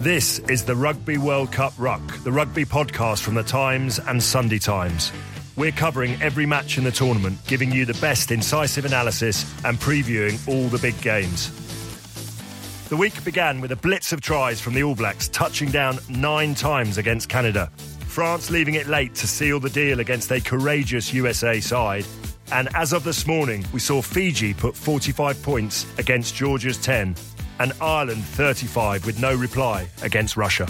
This is the Rugby World Cup Ruck, the rugby podcast from the Times and Sunday Times. We're covering every match in the tournament, giving you the best incisive analysis and previewing all the big games. The week began with a blitz of tries from the All Blacks, touching down nine times against Canada. France leaving it late to seal the deal against a courageous USA side. And as of this morning, we saw Fiji put 45 points against Georgia's 10 and Ireland 35 with no reply against Russia.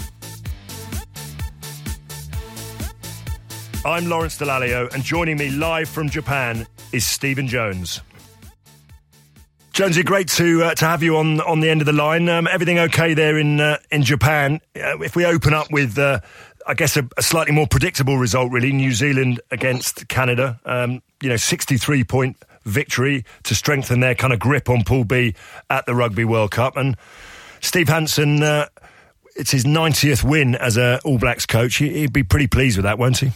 I'm Lawrence Dallaglio, and joining me live from Japan is Stephen Jones. Jonesy, great to uh, to have you on on the end of the line. Um, everything okay there in uh, in Japan? Uh, if we open up with, uh, I guess, a, a, slightly more predictable result, really, New Zealand against Canada. Um, you know, sixty three point victory to strengthen their kind of grip on Pool B at the Rugby World Cup. And Steve Hansen, uh, it's his 90th win as a All Blacks coach. He'd be pretty pleased with that, won't he?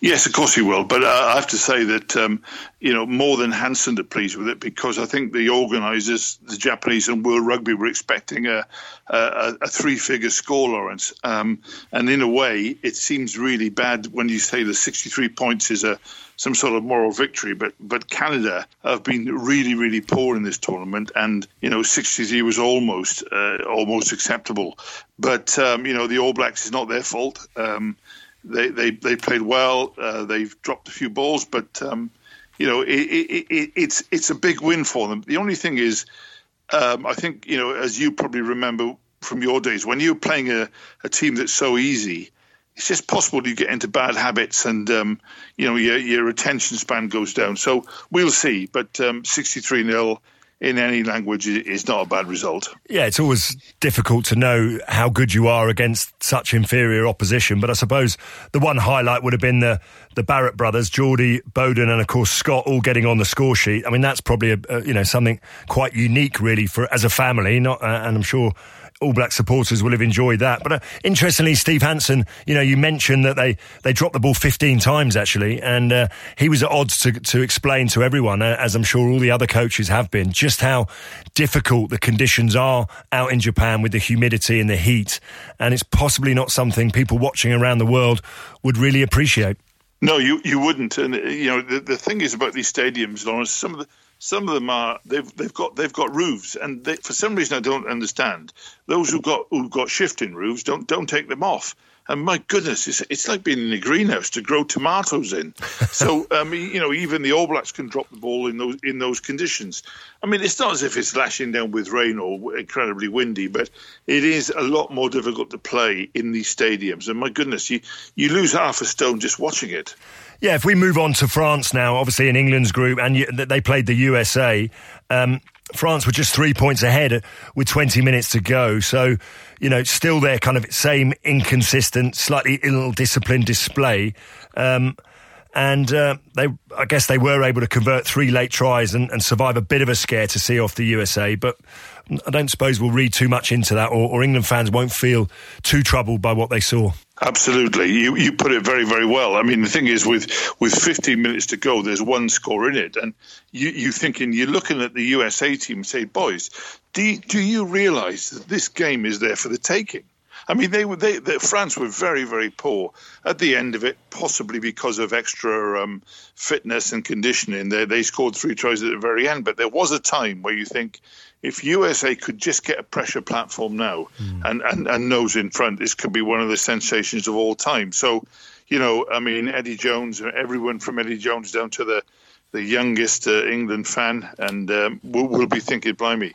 Yes, of course he will. But uh, I have to say that um, you know more than Hansen are pleased with it because I think the organisers, the Japanese and World Rugby, were expecting a a, a three-figure score, Lawrence. Um, and in a way, it seems really bad when you say the 63 points is a some sort of moral victory. But but Canada have been really really poor in this tournament, and you know 63 was almost uh, almost acceptable. But um, you know the All Blacks is not their fault. Um, they, they they played well. Uh, they've dropped a few balls, but um, you know it, it, it, it's it's a big win for them. The only thing is, um, I think you know as you probably remember from your days when you're playing a, a team that's so easy, it's just possible you get into bad habits and um, you know your your attention span goes down. So we'll see. But um, 63 0 in any language is not a bad result. Yeah, it's always difficult to know how good you are against such inferior opposition. But I suppose the one highlight would have been the the Barrett brothers, Jordie, Beauden, and of course Scott, all getting on the score sheet. I mean, that's probably a, a you know something quite unique, really, for as a family. Not, uh, and I'm sure all Black supporters will have enjoyed that. But uh, interestingly, Steve Hansen, you know, you mentioned that they, they dropped the ball 15 times actually, and uh, he was at odds to, to explain to everyone, uh, as I'm sure all the other coaches have been, just how difficult the conditions are out in Japan with the humidity and the heat. And it's possibly not something people watching around the world would really appreciate. No, you, you wouldn't. And, you know, the, the thing is about these stadiums, Lawrence, some of the some of them are they've they've got they've got roofs, and they, for some reason I don't understand. Those who got who got shifting roofs don't don't take them off. And my goodness, it's, it's like being in a greenhouse to grow tomatoes in. so, um, you know, even the All Blacks can drop the ball in those in those conditions. I mean, it's not as if it's lashing down with rain or incredibly windy, but it is a lot more difficult to play in these stadiums. And my goodness, you you lose half a stone just watching it. Yeah, if we move on to France now, obviously in England's group, and they played the USA. Um, France were just three points ahead with 20 minutes to go. So, you know, still their kind of same inconsistent, slightly ill-disciplined display. Um, and uh, they, I guess they were able to convert three late tries and, and, survive a bit of a scare to see off the USA. But I don't suppose we'll read too much into that, or, or England fans won't feel too troubled by what they saw. Absolutely, you you put it very very well. I mean, the thing is, with with 15 minutes to go, there's one score in it, and you you thinking you're looking at the USA team, and say, boys, do do you realise that this game is there for the taking? I mean, they were they, they, France were very very poor at the end of it, possibly because of extra um, fitness and conditioning. They they scored three tries at the very end, but there was a time where you think if USA could just get a pressure platform now mm. and, and, and nose in front, this could be one of the sensations of all time. So, you know, I mean, Eddie Jones, everyone from Eddie Jones down to the the youngest uh, England fan, and um, we'll, we'll, be thinking, blimey,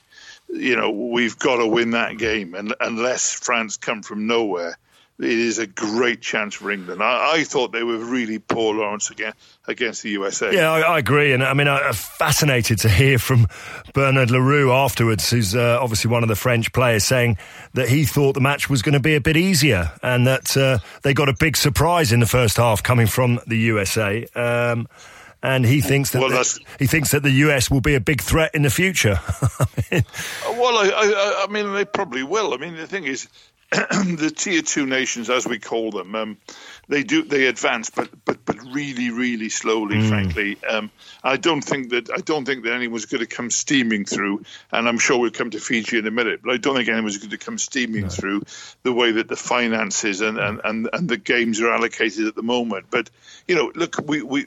you know, we've got to win that game, and unless France come from nowhere it is a great chance for England. I, I, thought they were really poor, Lawrence, again against the USA. Yeah, I, I agree, and I mean, I'm fascinated to hear from Bernard Le Roux afterwards, who's uh, obviously one of the French players, saying that he thought the match was going to be a bit easier, and that uh, they got a big surprise in the first half coming from the USA. Um, and he thinks that well, the, he thinks that the US will be a big threat in the future. I mean, well, I, I, mean, they probably will. I mean, the thing is, the tier two nations, as we call them, um, they do they advance, but but but really really slowly. Mm. Frankly, um, I don't think that I don't think that anyone's going to come steaming through. And I'm sure we'll come to Fiji in a minute, but I don't think anyone's going to come steaming no. through the way that the finances and, and, and, and the games are allocated at the moment. But you know, look, we, we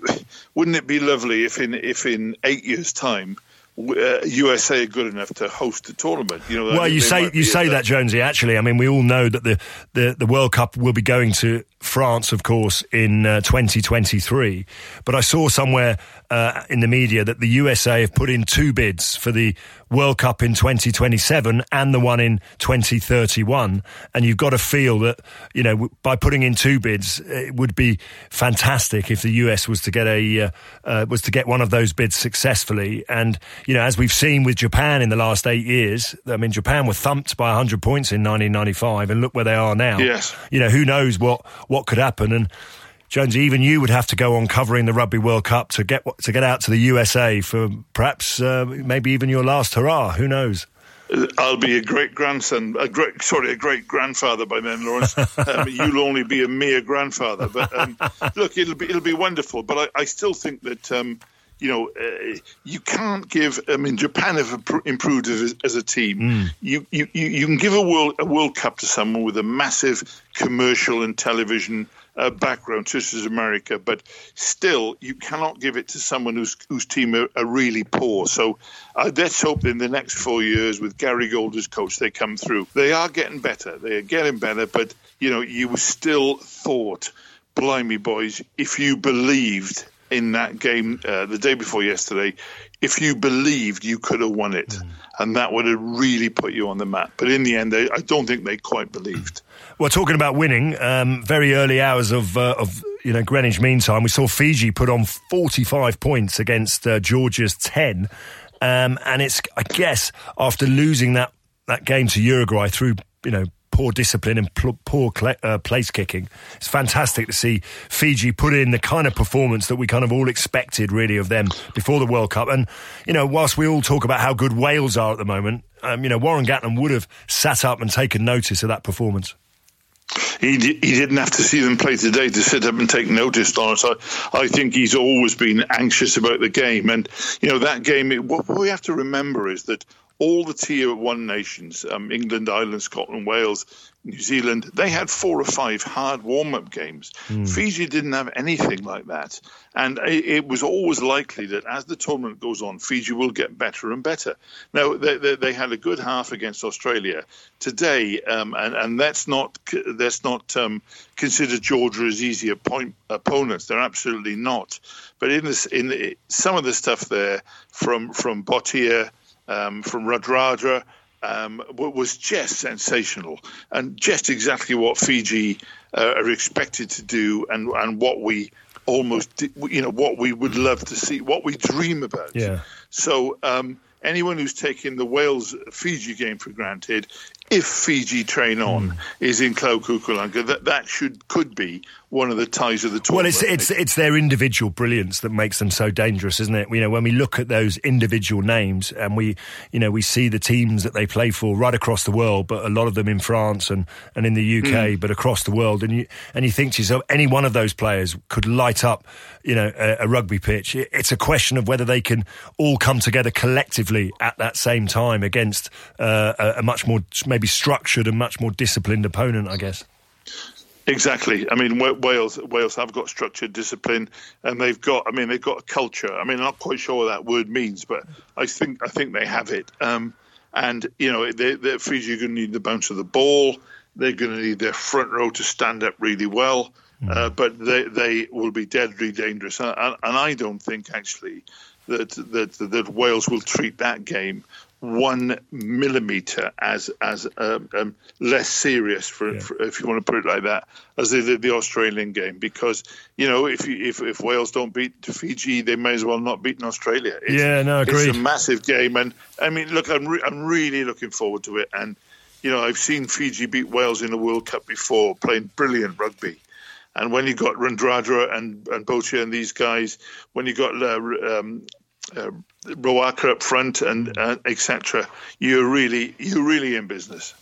wouldn't it be lovely if in if in eight years' time uh, USA are good enough to host the tournament. You know, well, you say you say that, Jonesy. Actually, I mean, we all know that the, the, the World Cup will be going to France, of course, in uh, 2023. But I saw somewhere uh, in the media that the USA have put in two bids for the World Cup in 2027 and the one in 2031. And you've got to feel that, you know, by putting in two bids, it would be fantastic if the US was to get a, uh, uh, was to get one of those bids successfully. And, you know, as we've seen with Japan in the last eight years, I mean, Japan were thumped by 100 points in 1995 and look where they are now. Yes. You know, who knows what, what could happen. And, Jonesy, even you would have to go on covering the Rugby World Cup to get to get out to the USA for perhaps uh, maybe even your last hurrah. Who knows? I'll be a great grandson, a great sorry, a great grandfather by then, Lawrence. Um, you'll only be a mere grandfather, but um, look, it'll be it'll be wonderful. But I, I still think that. Um, you know, uh, you can't give. I mean, Japan have improved as, as a team. Mm. You, you you can give a world a World Cup to someone with a massive commercial and television uh, background, such as America, but still, you cannot give it to someone whose whose team are, are really poor. So uh, let's hope in the next four years, with Gary Gold as coach, they come through. They are getting better. They are getting better, but you know, you still thought, blimey, boys, if you believed in that game uh, the day before yesterday, if you believed you could have won it, mm. and that would have really put you on the map. But in the end, they, I don't think they quite believed. Well, talking about winning, um, very early hours of uh, of you know Greenwich Mean Time, we saw Fiji put on forty five points against uh, Georgia's ten, um, and it's I guess after losing that that game to Uruguay through you know poor discipline and pl- poor cl- uh, place kicking. It's fantastic to see Fiji put in the kind of performance that we kind of all expected, really, of them before the World Cup. And, you know, whilst we all talk about how good Wales are at the moment, um, you know, Warren Gatland would have sat up and taken notice of that performance. He, he didn't have to see them play today to sit up and take notice on it. I think he's always been anxious about the game. And, you know, that game, what we have to remember is that all the tier one nations, um, England, Ireland, Scotland, Wales, New Zealand, they had four or five hard warm up games. Mm. Fiji didn't have anything like that. And it, it, was always likely that as the tournament goes on, Fiji will get better and better. Now, they, they, they had a good half against Australia today, um, and, and that's not, that's not um, consider Georgia as easy point, opponents. They're absolutely not. But in, this, in the, some of the stuff there from, from Botia, um, from Radradra um, was just sensational and just exactly what Fiji uh, are expected to do and, and what we almost, you know, what we would love to see, what we dream about. Yeah. So um, anyone who's taking the Wales Fiji game for granted if Fiji train on mm. is in Clau-Cucamonga, that that should could be one of the ties of the tournament. Well, it's it's it's their individual brilliance that makes them so dangerous, isn't it? You know, when we look at those individual names and we, you know, we see the teams that they play for right across the world, but a lot of them in France and, and in the UK, mm. but across the world, and you and you think to yourself, any one of those players could light up, you know, a, a rugby pitch. It's a question of whether they can all come together collectively at that same time against uh, a, a much more maybe structured and much more disciplined opponent, I guess. Exactly. I mean, Wales Wales have got structured discipline, and they've got. I mean, they've got a culture. I mean, I'm not quite sure what that word means, but I think I think they have it. Um, and you know, they, they're Fiji are going to need the bounce of the ball. They're going to need their front row to stand up really well. uh, but they they will be deadly dangerous, and, and, and I don't think actually that that that Wales will treat that game one millimeter as as um, um, less serious, for, Yeah. for, if you want to put it like that, as they did the Australian game. Because you know, if you, if if Wales don't beat Fiji, they may as well not beat Australia. It's, Yeah, no, agreed. It's a massive game, and I mean, look, I'm re- I'm really looking forward to it. And you know, I've seen Fiji beat Wales in the World Cup before, playing brilliant rugby. And when you got Radradra and and Botia and these guys, when you got uh, um, uh, Roaka up front and uh, etc., you're really you're really in business.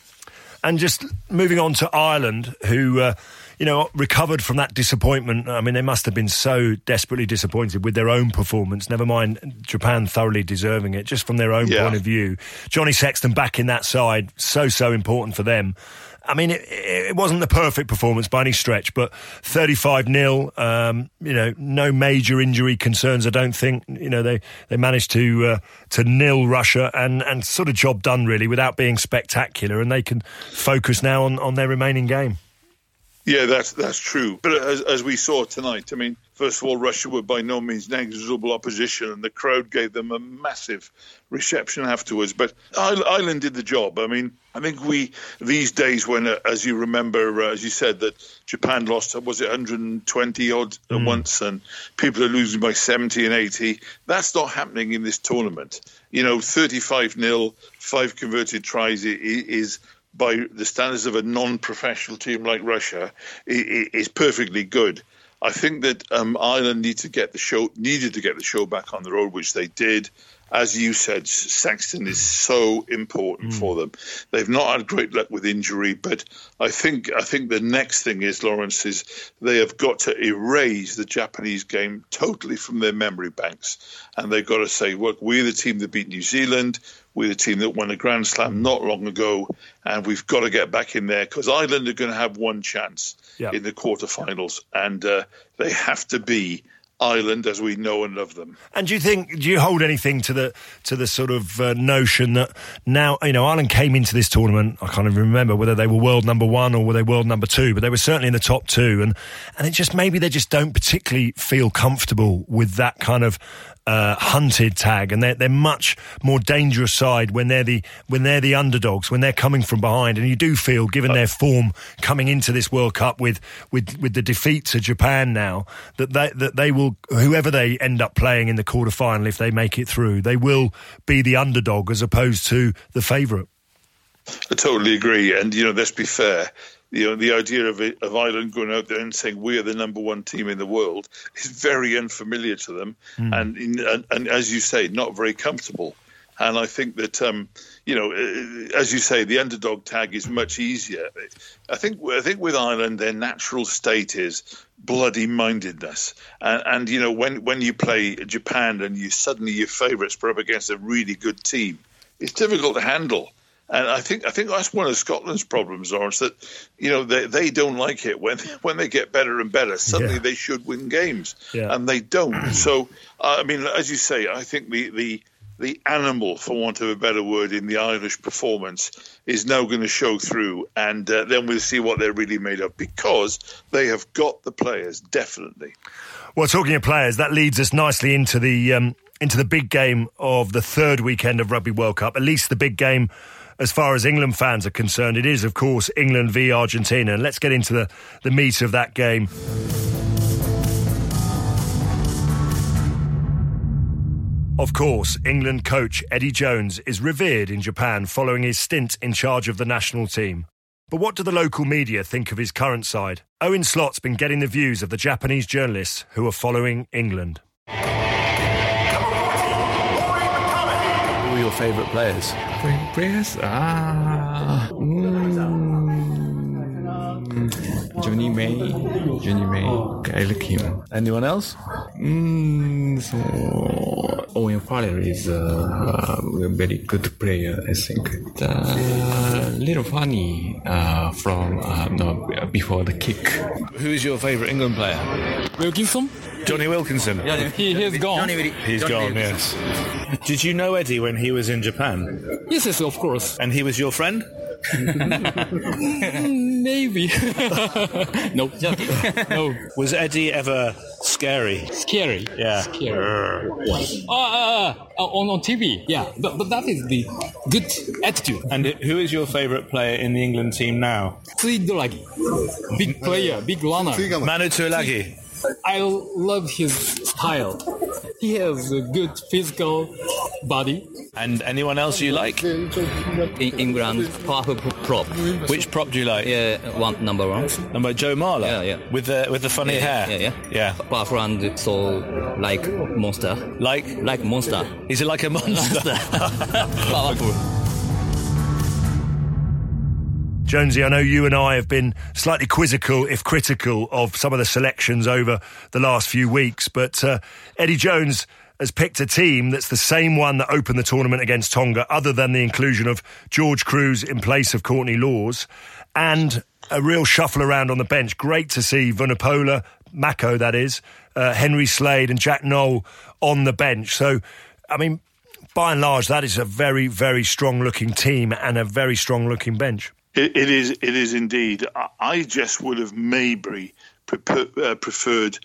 And just moving on to Ireland, who, uh, you know, recovered from that disappointment. I mean, they must have been so desperately disappointed with their own performance, never mind Japan thoroughly deserving it, just from their own Yeah. point of view. Johnny Sexton back in that side, so, so important for them. I mean, it, it wasn't the perfect performance by any stretch, but 35 0, um, you know, no major injury concerns, I don't think. You know, they, they managed to uh, to nil Russia and, and sort of job done, really, without being spectacular. And they can focus now on, on their remaining game. Yeah, that's that's true. But as, as we saw tonight, I mean, first of all, Russia were by no means negligible opposition, and the crowd gave them a massive reception afterwards. But Ireland did the job. I mean, I think we these days when, uh, as you remember, uh, as you said, that Japan lost was it 120 odd at once, and people are losing by 70 and 80. That's not happening in this tournament. You know, 35 nil, five converted tries is by the standards of a non-professional team like Russia, is perfectly good. I think that um, Ireland need to get the show needed to get the show back on the road, which they did. As you said, Sexton is so important for them. They've not had great luck with injury, but I think I think the next thing is Lawrence is they have got to erase the Japanese game totally from their memory banks, and they've got to say, look, we're the team that beat New Zealand. We're the team that won a Grand Slam not long ago, and we've got to get back in there because Ireland are going to have one chance Yeah. in the quarterfinals, and uh, they have to be Ireland as we know and love them. And do you think do you hold anything to the to the sort of uh, notion that now you know Ireland came into this tournament? I can't even remember whether they were world number one or were they world number two, but they were certainly in the top two. And and it just maybe they just don't particularly feel comfortable with that kind of uh, hunted tag, and they're they're much more dangerous side when they're the when they're the underdogs when they're coming from behind. And you do feel, given their form coming into this World Cup with with with the defeat to Japan now, that they that they will whoever they end up playing in the quarter final if they make it through, they will be the underdog as opposed to the favourite. I totally agree. And, you know, let's be fair. You know, the idea of, it, of Ireland going out there and saying we are the number one team in the world is very unfamiliar to them. And, in, and, and as you say, not very comfortable. And I think that, um, you know, uh, as you say, the underdog tag is much easier. I think I think with Ireland, their natural state is bloody mindedness. And, and you know, when when you play Japan and you suddenly your favourites put up against a really good team, it's difficult to handle. And I think I think that's one of Scotland's problems, Lawrence. That you know they, they don't like it when when they get better and better. Suddenly Yeah. they should win games, Yeah. and they don't. so I mean, as you say, I think the the the animal, for want of a better word, in the Irish performance is now going to show through, and uh, then we'll see what they're really made of because they have got the players definitely. Well, talking of players, that leads us nicely into the um, into the big game of the third weekend of Rugby World Cup. At least the big game, as far as England fans are concerned, it is, of course, England v Argentina. And let's get into the the meat of that game. Of course, England coach Eddie Jones is revered in Japan following his stint in charge of the national team. But what do the local media think of his current side? Owen Slot's been getting the views of the Japanese journalists who are following England. Who are your favourite players? Favorite players? Ah, mm, Jonny May, Jonny May, I like him. Anyone else? Mm, so Owen Farrell is uh, a very good player, I think. The little funny uh, from uh, no before the kick. Who is your favourite England player? Wilkinson? Jonny Wilkinson. He has gone. He's gone, yes. Did you know Eddie when he was in Japan? Yes, yes, of course. And he was your friend? Maybe. no, joking. No, Was Eddie ever scary? scary. Yeah. Scary. Uh, uh, uh, on, on TV, yeah. But, but that is the good attitude. And who is your favourite player in the England team now? Tsuidoragi. Big player, big runner. Manu Tuilagi. I love his style. He has a good physical body. And anyone else you like? In England, powerful prop. Which prop do you like? Yeah, one number one. Number Joe Marler. Yeah, yeah. With the with the funny yeah, hair. Yeah, yeah. Yeah. Powerful and so like monster. Like Like monster. is it like a monster? Powerful. Jonesy, I know you and I have been slightly quizzical, if critical, of some of the selections over the last few weeks, but uh, Eddie Jones has picked a team that's the same one that opened the tournament against Tonga, other than the inclusion of George Kruis in place of Courtney Lawes, and a real shuffle around on the bench. Great to see Vunipola, Mako, that is, uh, Henry Slade, and Jack Nowell on the bench. So, I mean, by and large, that is a very, very strong looking team and a very strong looking bench. It, it is. It is indeed. I, just would have maybe uh, preferred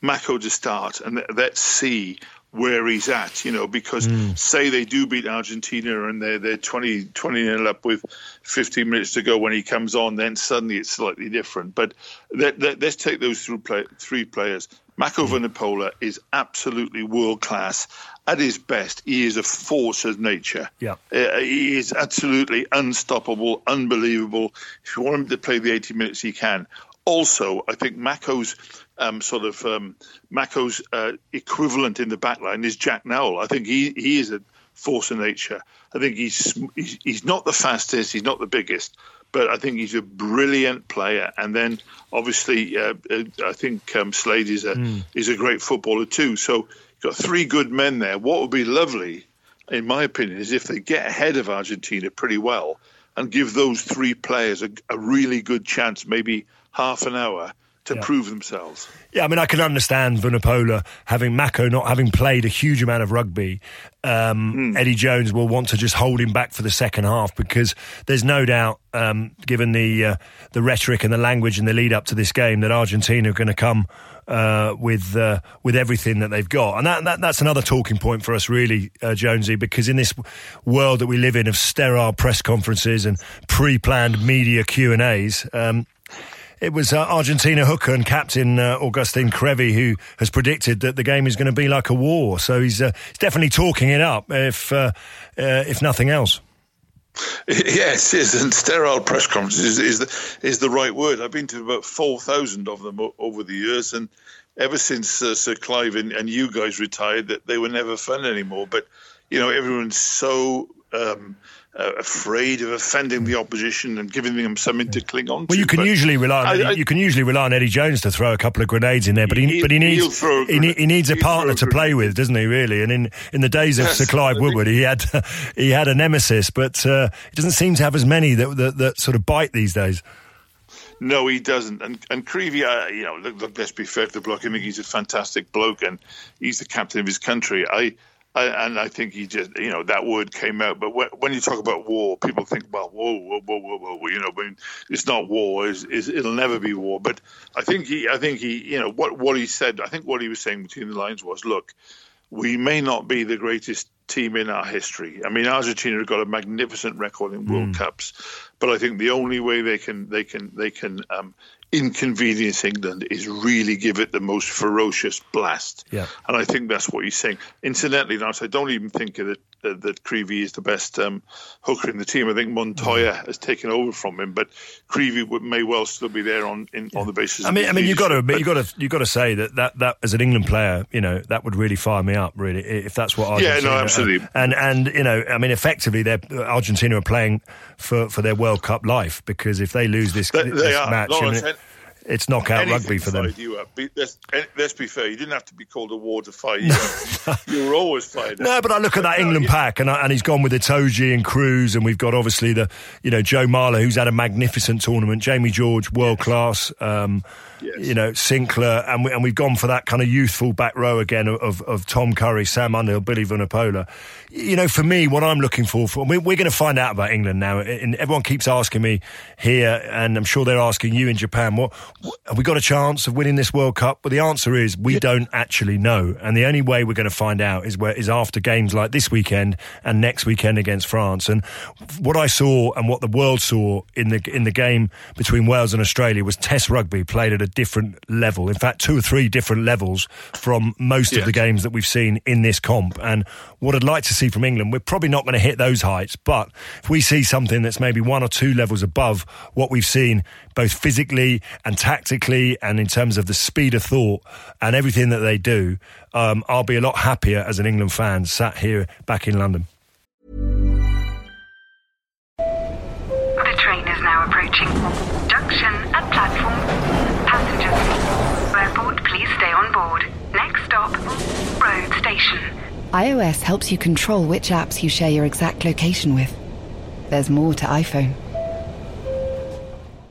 Mako to start, and th- let's see where he's at. You know, because say they do beat Argentina and they're they're 20, 20 nil up with fifteen minutes to go when he comes on, then suddenly it's slightly different. But let, let, us take those three, play, three players. Mako Vunipola is absolutely world class. At his best, he is a force of nature. Yeah. Uh, he is absolutely unstoppable, unbelievable. If you want him to play the 80 minutes, he can. Also, I think Mako's um, sort of um, Mako's uh, equivalent in the back line is Jack Nowell. I think he, he is a force of nature. I think he's, he's he's not the fastest, he's not the biggest, but I think he's a brilliant player. And then obviously, uh, uh, I think um, Slade is a is a great footballer too. So got three good men there. What would be lovely, in my opinion, is if they get ahead of Argentina pretty well and give those three players a, a really good chance, maybe half an hour to prove themselves. Yeah, I mean, I can understand Vunipola having Mako not having played a huge amount of rugby. Um, Eddie Jones will want to just hold him back for the second half because there's no doubt, um, given the uh, the rhetoric and the language and the lead up to this game, that Argentina are going to come uh, with uh, with everything that they've got, and that, that that's another talking point for us, really, uh, Jonesy, because in this world that we live in of sterile press conferences and pre-planned media Q and A's. Um, it was uh, Argentina hooker and captain uh, Agustín Creevy who has predicted that the game is going to be like a war. So he's, uh, he's definitely talking it up, if uh, uh, if nothing else. Yes, yes, and sterile press conferences is, is the is the right word. I've been to about four thousand of them over the years, and ever since uh, Sir Clive and, and you guys retired, that they were never fun anymore. But you know, everyone's so um, uh, afraid of offending the opposition and giving them something to cling on to. Well, you can usually rely on I- I- you can usually rely on Eddie Jones to throw a couple of grenades in there, but he, He- but he needs a he, he needs a partner to play with, doesn't he? Really, and in in the days of Yes, Sir Clive Woodward, he had he had a nemesis, but uh, he doesn't seem to have as many that, that that sort of bite these days. No, he doesn't. And and Creevy, uh, you know, look, look, let's be fair to the bloke. I think he's a fantastic bloke, and he's the captain of his country. I and I think he just, you know, that word came out. But when, you talk about war, people think, well, whoa, whoa, whoa, whoa, whoa. You know, I mean, it's not war. It's, it's, it'll never be war. But I think he, I think he, you know, what what he said. I think what he was saying between the lines was, look, we may not be the greatest team in our history. I mean, Argentina have got a magnificent record in World Cups, but I think the only way they can they can they can um, inconvenience England is really give it the most ferocious blast. Yeah. and I think that's what he's saying. Incidentally, Lance, I don't even think that uh, that Creevy is the best um, hooker in the team. I think Montoya has taken over from him, but Creevy may well still be there on in, on the basis. I of mean, I mean, you got to you got to, you got to say that, that that as an England player, you know, that would really fire me up, really, if that's what Yeah, Argentina. no, absolutely. And and you know, I mean, effectively, they're Argentina are playing for, for their World Cup life because if they lose this, They, this they are. match, Lawrence, I mean, it's knockout Anything rugby for them. You up. Let's, eh, let's be fair. You didn't have to be called a war to fire you. up. you were always fired. up. No, but I look at that England pack, and, I, and he's gone with Itoje and Kruis, and we've got obviously the, you know, Joe Marler, who's had a magnificent tournament, Jamie George, world class, um, you know, Sinclair, and, we, and we've gone for that kind of youthful back row again of, of Tom Curry, Sam Underhill, Billy Vunipola. You know, for me, what I'm looking for, for we're, we're going to find out about England now, and everyone keeps asking me here, and I'm sure they're asking you in Japan, what have we got a chance of winning this World Cup? But the answer is we don't actually know, and the only way we're going to find out is where is after games like this weekend and next weekend against France. And what I saw and what the world saw in the in the game between Wales and Australia was Test rugby played at a different level. In fact, two or three different levels from most of the games that we've seen in this comp. And what I'd like to see from England, we're probably not going to hit those heights, but if we see something that's maybe one or two levels above what we've seen, both physically and tactically, and in terms of the speed of thought and everything that they do, um, I'll be a lot happier as an England fan sat here back in London. The train is now approaching. Junction at platform. Passengers. Airport, please stay on board. Next stop, road station. iOS helps you control which apps you share your exact location with. There's more to iPhone.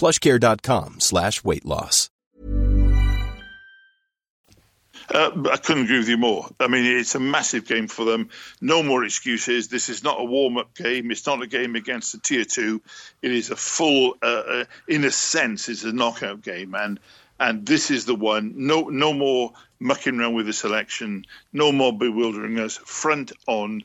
plushcare.com slash weight loss. Uh, I couldn't agree with you more. I mean, it's a massive game for them. No more excuses. This is not a warm-up game. It's not a game against a tier two. It is a full, uh, uh, in a sense, it's a knockout game, and and this is the one. No, no more mucking around with the selection. No more bewildering us. Front on,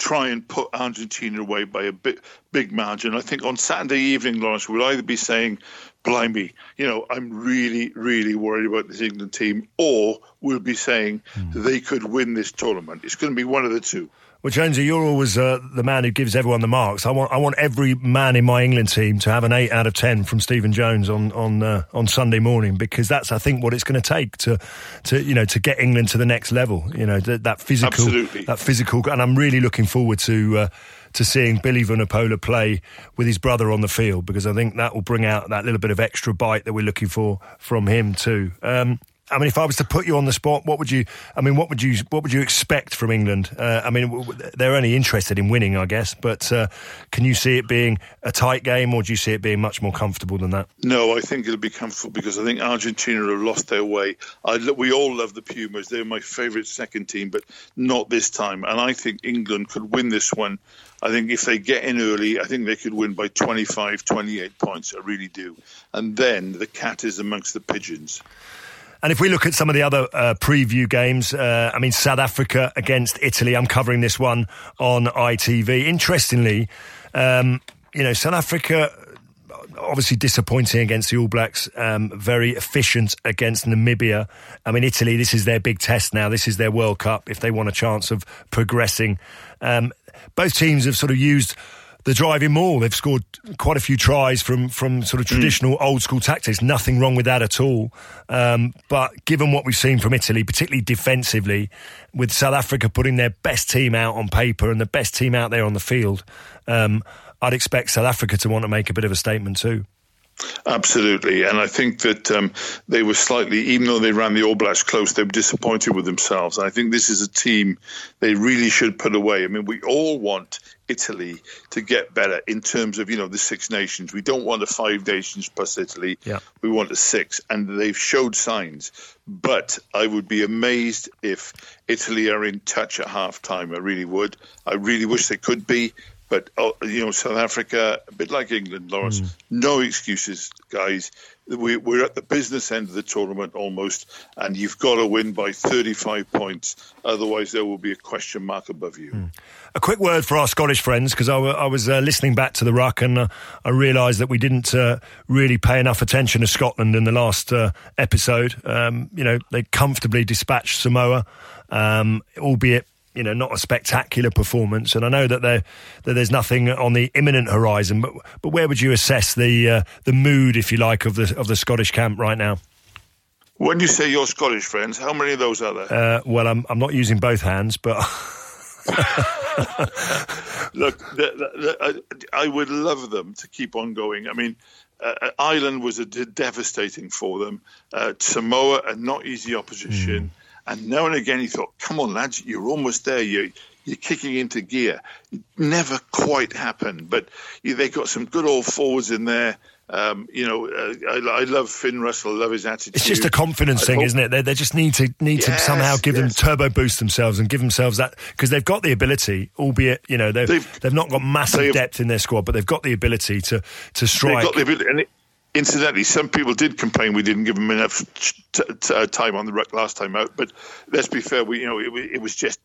try and put Argentina away by a big, big margin. I think on Saturday evening, Lawrence, we'll either be saying, blimey, you know, I'm really, really worried about this England team, or we'll be saying hmm. they could win this tournament. It's going to be one of the two. Well, Jonesy, you're always uh, the man who gives everyone the marks. I want, I want every man in my England team to have an eight out of ten from Stephen Jones on on uh, on Sunday morning because that's, I think, what it's going to take to to you know to get England to the next level. You know that, that physical, Absolutely. that physical, and I'm really looking forward to. Uh, to seeing Billy Vunipola play with his brother on the field because I think that will bring out that little bit of extra bite that we're looking for from him too. Um, I mean, if I was to put you on the spot, what would you? I mean, what would you? What would you expect from England? Uh, I mean, they're only interested in winning, I guess. But uh, can you see it being a tight game, or do you see it being much more comfortable than that? No, I think it'll be comfortable because I think Argentina have lost their way. I, we all love the Pumas; they're my favourite second team, but not this time. And I think England could win this one. I think if they get in early, I think they could win by 25, 28 points. I really do. And then the cat is amongst the pigeons. And if we look at some of the other uh, preview games, uh, I mean, South Africa against Italy, I'm covering this one on ITV. Interestingly, um, you know, South Africa obviously disappointing against the All Blacks, um, very efficient against Namibia. I mean, Italy, this is their big test now. This is their World Cup if they want a chance of progressing. Um, both teams have sort of used the driving maul. They've scored quite a few tries from from sort of traditional old school tactics. Nothing wrong with that at all. Um, but given what we've seen from Italy, particularly defensively, with South Africa putting their best team out on paper and the best team out there on the field, um, I'd expect South Africa to want to make a bit of a statement too. Absolutely, and I think that um, they were slightly, even though they ran the All Blacks close, they were disappointed with themselves. I think this is a team they really should put away. I mean, we all want Italy to get better in terms of you know the Six Nations. We don't want a five nations plus Italy. Yeah. We want a six, and they've showed signs. But I would be amazed if Italy are in touch at half time. I really would. I really wish they could be. But oh, you know, South Africa, a bit like England, Lawrence. No excuses, guys. We, we're at the business end of the tournament almost, and you've got to win by 35 points. Otherwise, there will be a question mark above you. A quick word for our Scottish friends, because I, was uh, listening back to the ruck and uh, I realised that we didn't uh, really pay enough attention to Scotland in the last uh, episode. Um, you know, they comfortably dispatched Samoa, um, albeit. You know, not a spectacular performance, and I know that there that there's nothing on the imminent horizon. But but where would you assess the uh, the mood, if you like, of the of the Scottish camp right now? When you say your Scottish friends, how many of those are there? Uh, well, I'm I'm not using both hands, but Look, the, the, the, I, I would love them to keep on going. I mean, uh, Ireland was a de- devastating for them. Uh, Samoa, a not easy opposition. And now and again, he thought, come on, lads, you're almost there. You're, you're kicking into gear. It never quite happened. But you, they got some good old forwards in there. Um, you know, uh, I, I love Finn Russell. I love his attitude. It's just a confidence I thing, hope- isn't it? They, they just need to need to somehow give them turbo boost themselves and give themselves that because they've got the ability, albeit you know they've they've, They've- not got massive depth in their squad, but they've got the ability to to They've strike. got the ability. Incidentally, some people did complain we didn't give them enough t- t- uh, time on the ruck last time out. But let's be fair, we you know it, it was just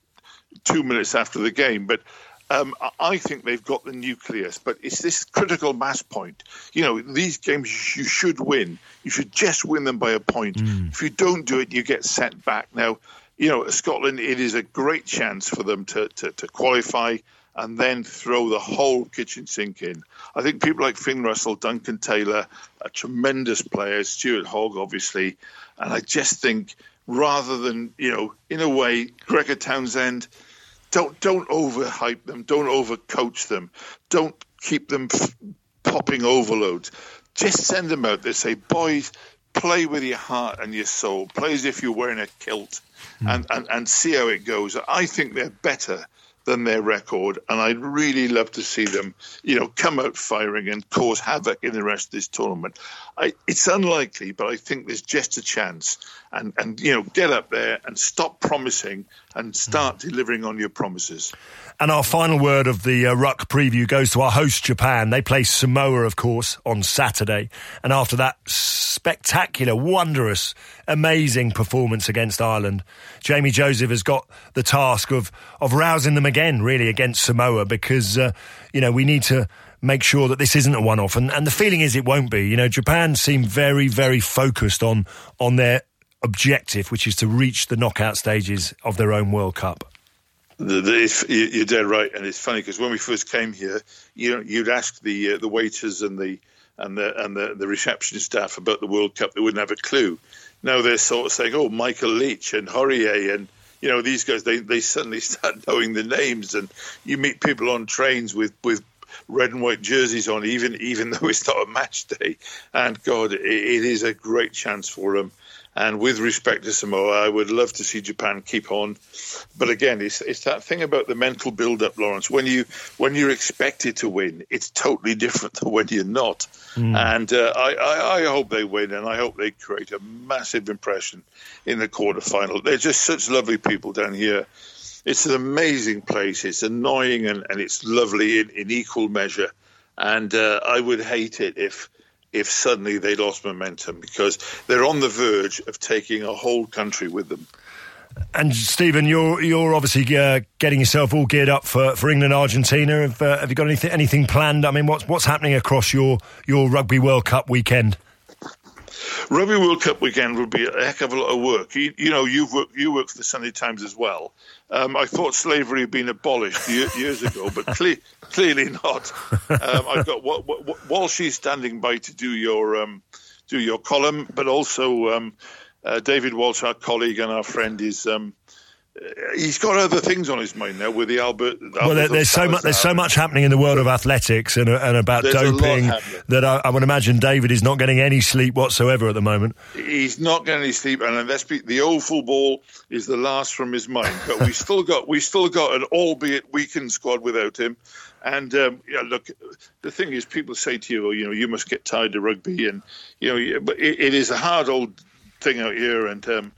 two minutes after the game. But um, I- think they've got the nucleus. But it's this critical mass point. You know, these games you should win. You should just win them by a point. If you don't do it, you get sent back. Now, you know, Scotland, it is a great chance for them to, to, to qualify and then throw the whole kitchen sink in. I think people like Finn Russell, Duncan Taylor are tremendous players, Stuart Hogg, obviously. And I just think rather than, you know, in a way, Gregor Townsend, don't don't overhype them, don't overcoach them, don't keep them f- popping overloads. Just send them out there. Say, boys, play with your heart and your soul. Play as if you're wearing a kilt, hmm. and, and and see how it goes. I think they're better than their record, and I'd really love to see them, you know, come out firing and cause havoc in the rest of this tournament. I, it's unlikely, but I think there's just a chance. And and you know, get up there and stop promising and start delivering on your promises. And our final word of the uh, Ruck preview goes to our host, Japan. They play Samoa, of course, on Saturday. And after that spectacular, wondrous, amazing performance against Ireland, Jamie Joseph has got the task of, of rousing them again, really, against Samoa because, uh, you know, we need to make sure that this isn't a one off. And, and the feeling is it won't be. You know, Japan seem very, very focused on, on their objective, which is to reach the knockout stages of their own World Cup. The, the, you're dead right, and it's funny because when we first came here, you you'd ask the uh, the waiters and the and the and the, the reception staff about the World Cup, they wouldn't have a clue. Now they're sort of saying, "Oh, Michael Leitch and Horie and you know these guys." They they suddenly start knowing the names, and you meet people on trains with with red and white jerseys on, even even though it's not a match day. And God, it, it is a great chance for them. And with respect to Samoa, I would love to see Japan keep on. But again, it's it's that thing about the mental build-up, Lawrence. When you when you're expected to win, it's totally different than when you're not. And uh, I, I I hope they win, and I hope they create a massive impression in the quarterfinal. They're just such lovely people down here. It's an amazing place. It's annoying and, and it's lovely in, in equal measure. And uh, I would hate it if if suddenly they lost momentum because they're on the verge of taking a whole country with them. And Stephen, you're you're obviously uh, getting yourself all geared up for, for England Argentina. Have, uh, have you got anything anything planned? I mean, what's what's happening across your your Rugby World Cup weekend? Rugby World Cup weekend would be a heck of a lot of work. You, you know, you've worked, you work for the Sunday Times as well. Um, I thought slavery had been abolished year, years ago, but cle- clearly not. Um, I've got Wa- Wa- Walshy standing by to do your um, do your column, but also um, uh, David Walsh, our colleague and our friend, is um, he's got other things on his mind now with the Albert. Well, there, there's so much. There's so much happening in the world of athletics and, and about There's doping that I, I would imagine David is not getting any sleep whatsoever at the moment. He's not getting any sleep, and let's be, the old football is the last from his mind. But we still got we still got an albeit weakened squad without him. And um, yeah, look, the thing is, people say to you, oh, you know, you must get tired of rugby, and you know, but it, it is a hard old thing out here, and um,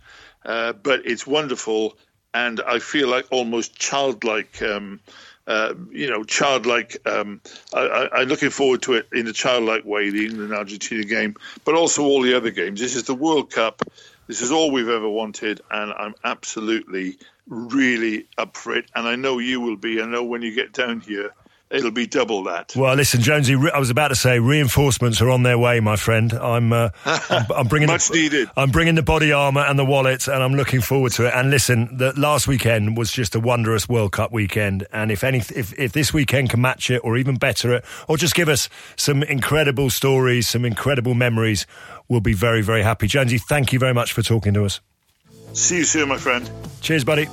uh, but it's wonderful, and I feel like almost childlike. Um, uh, you know, childlike. Um, I, I'm looking forward to it in a childlike way, the England Argentina game, but also all the other games. This is the World Cup. This is all we've ever wanted, and I'm absolutely, really up for it. And I know you will be. I know when you get down here, it'll be double that. Well, listen, Jonesy. I was about to say reinforcements are on their way, my friend. I'm, uh, I'm, I'm bringing Much the, needed. I'm bringing the body armor and the wallet, and I'm looking forward to it. And listen, the last weekend was just a wondrous World Cup weekend, and if any, if if this weekend can match it, or even better it, or just give us some incredible stories, some incredible memories, we'll be very, very happy. Jonesy, thank you very much for talking to us. See you soon, my friend. Cheers, buddy.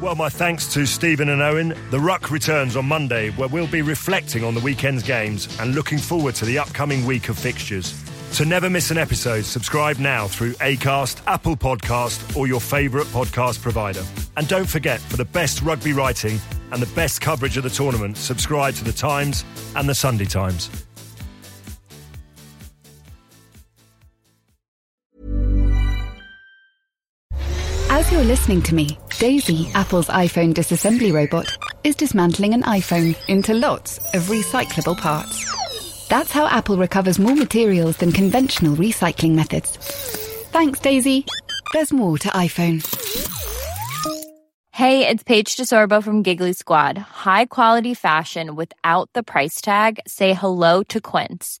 Well, my thanks to Stephen and Owen. The Ruck returns on Monday, where we'll be reflecting on the weekend's games and looking forward to the upcoming week of fixtures. To never miss an episode, subscribe now through Acast, Apple Podcast, or your favourite podcast provider. And don't forget, for the best rugby writing and the best coverage of the tournament, subscribe to the Times and the Sunday Times. As you're listening to me, Daisy, Apple's iPhone disassembly robot, is dismantling an iPhone into lots of recyclable parts. That's how Apple recovers more materials than conventional recycling methods. Thanks, Daisy. There's more to iPhone. Hey, it's Paige DeSorbo from Giggly Squad. High quality fashion without the price tag. Say hello to Quince.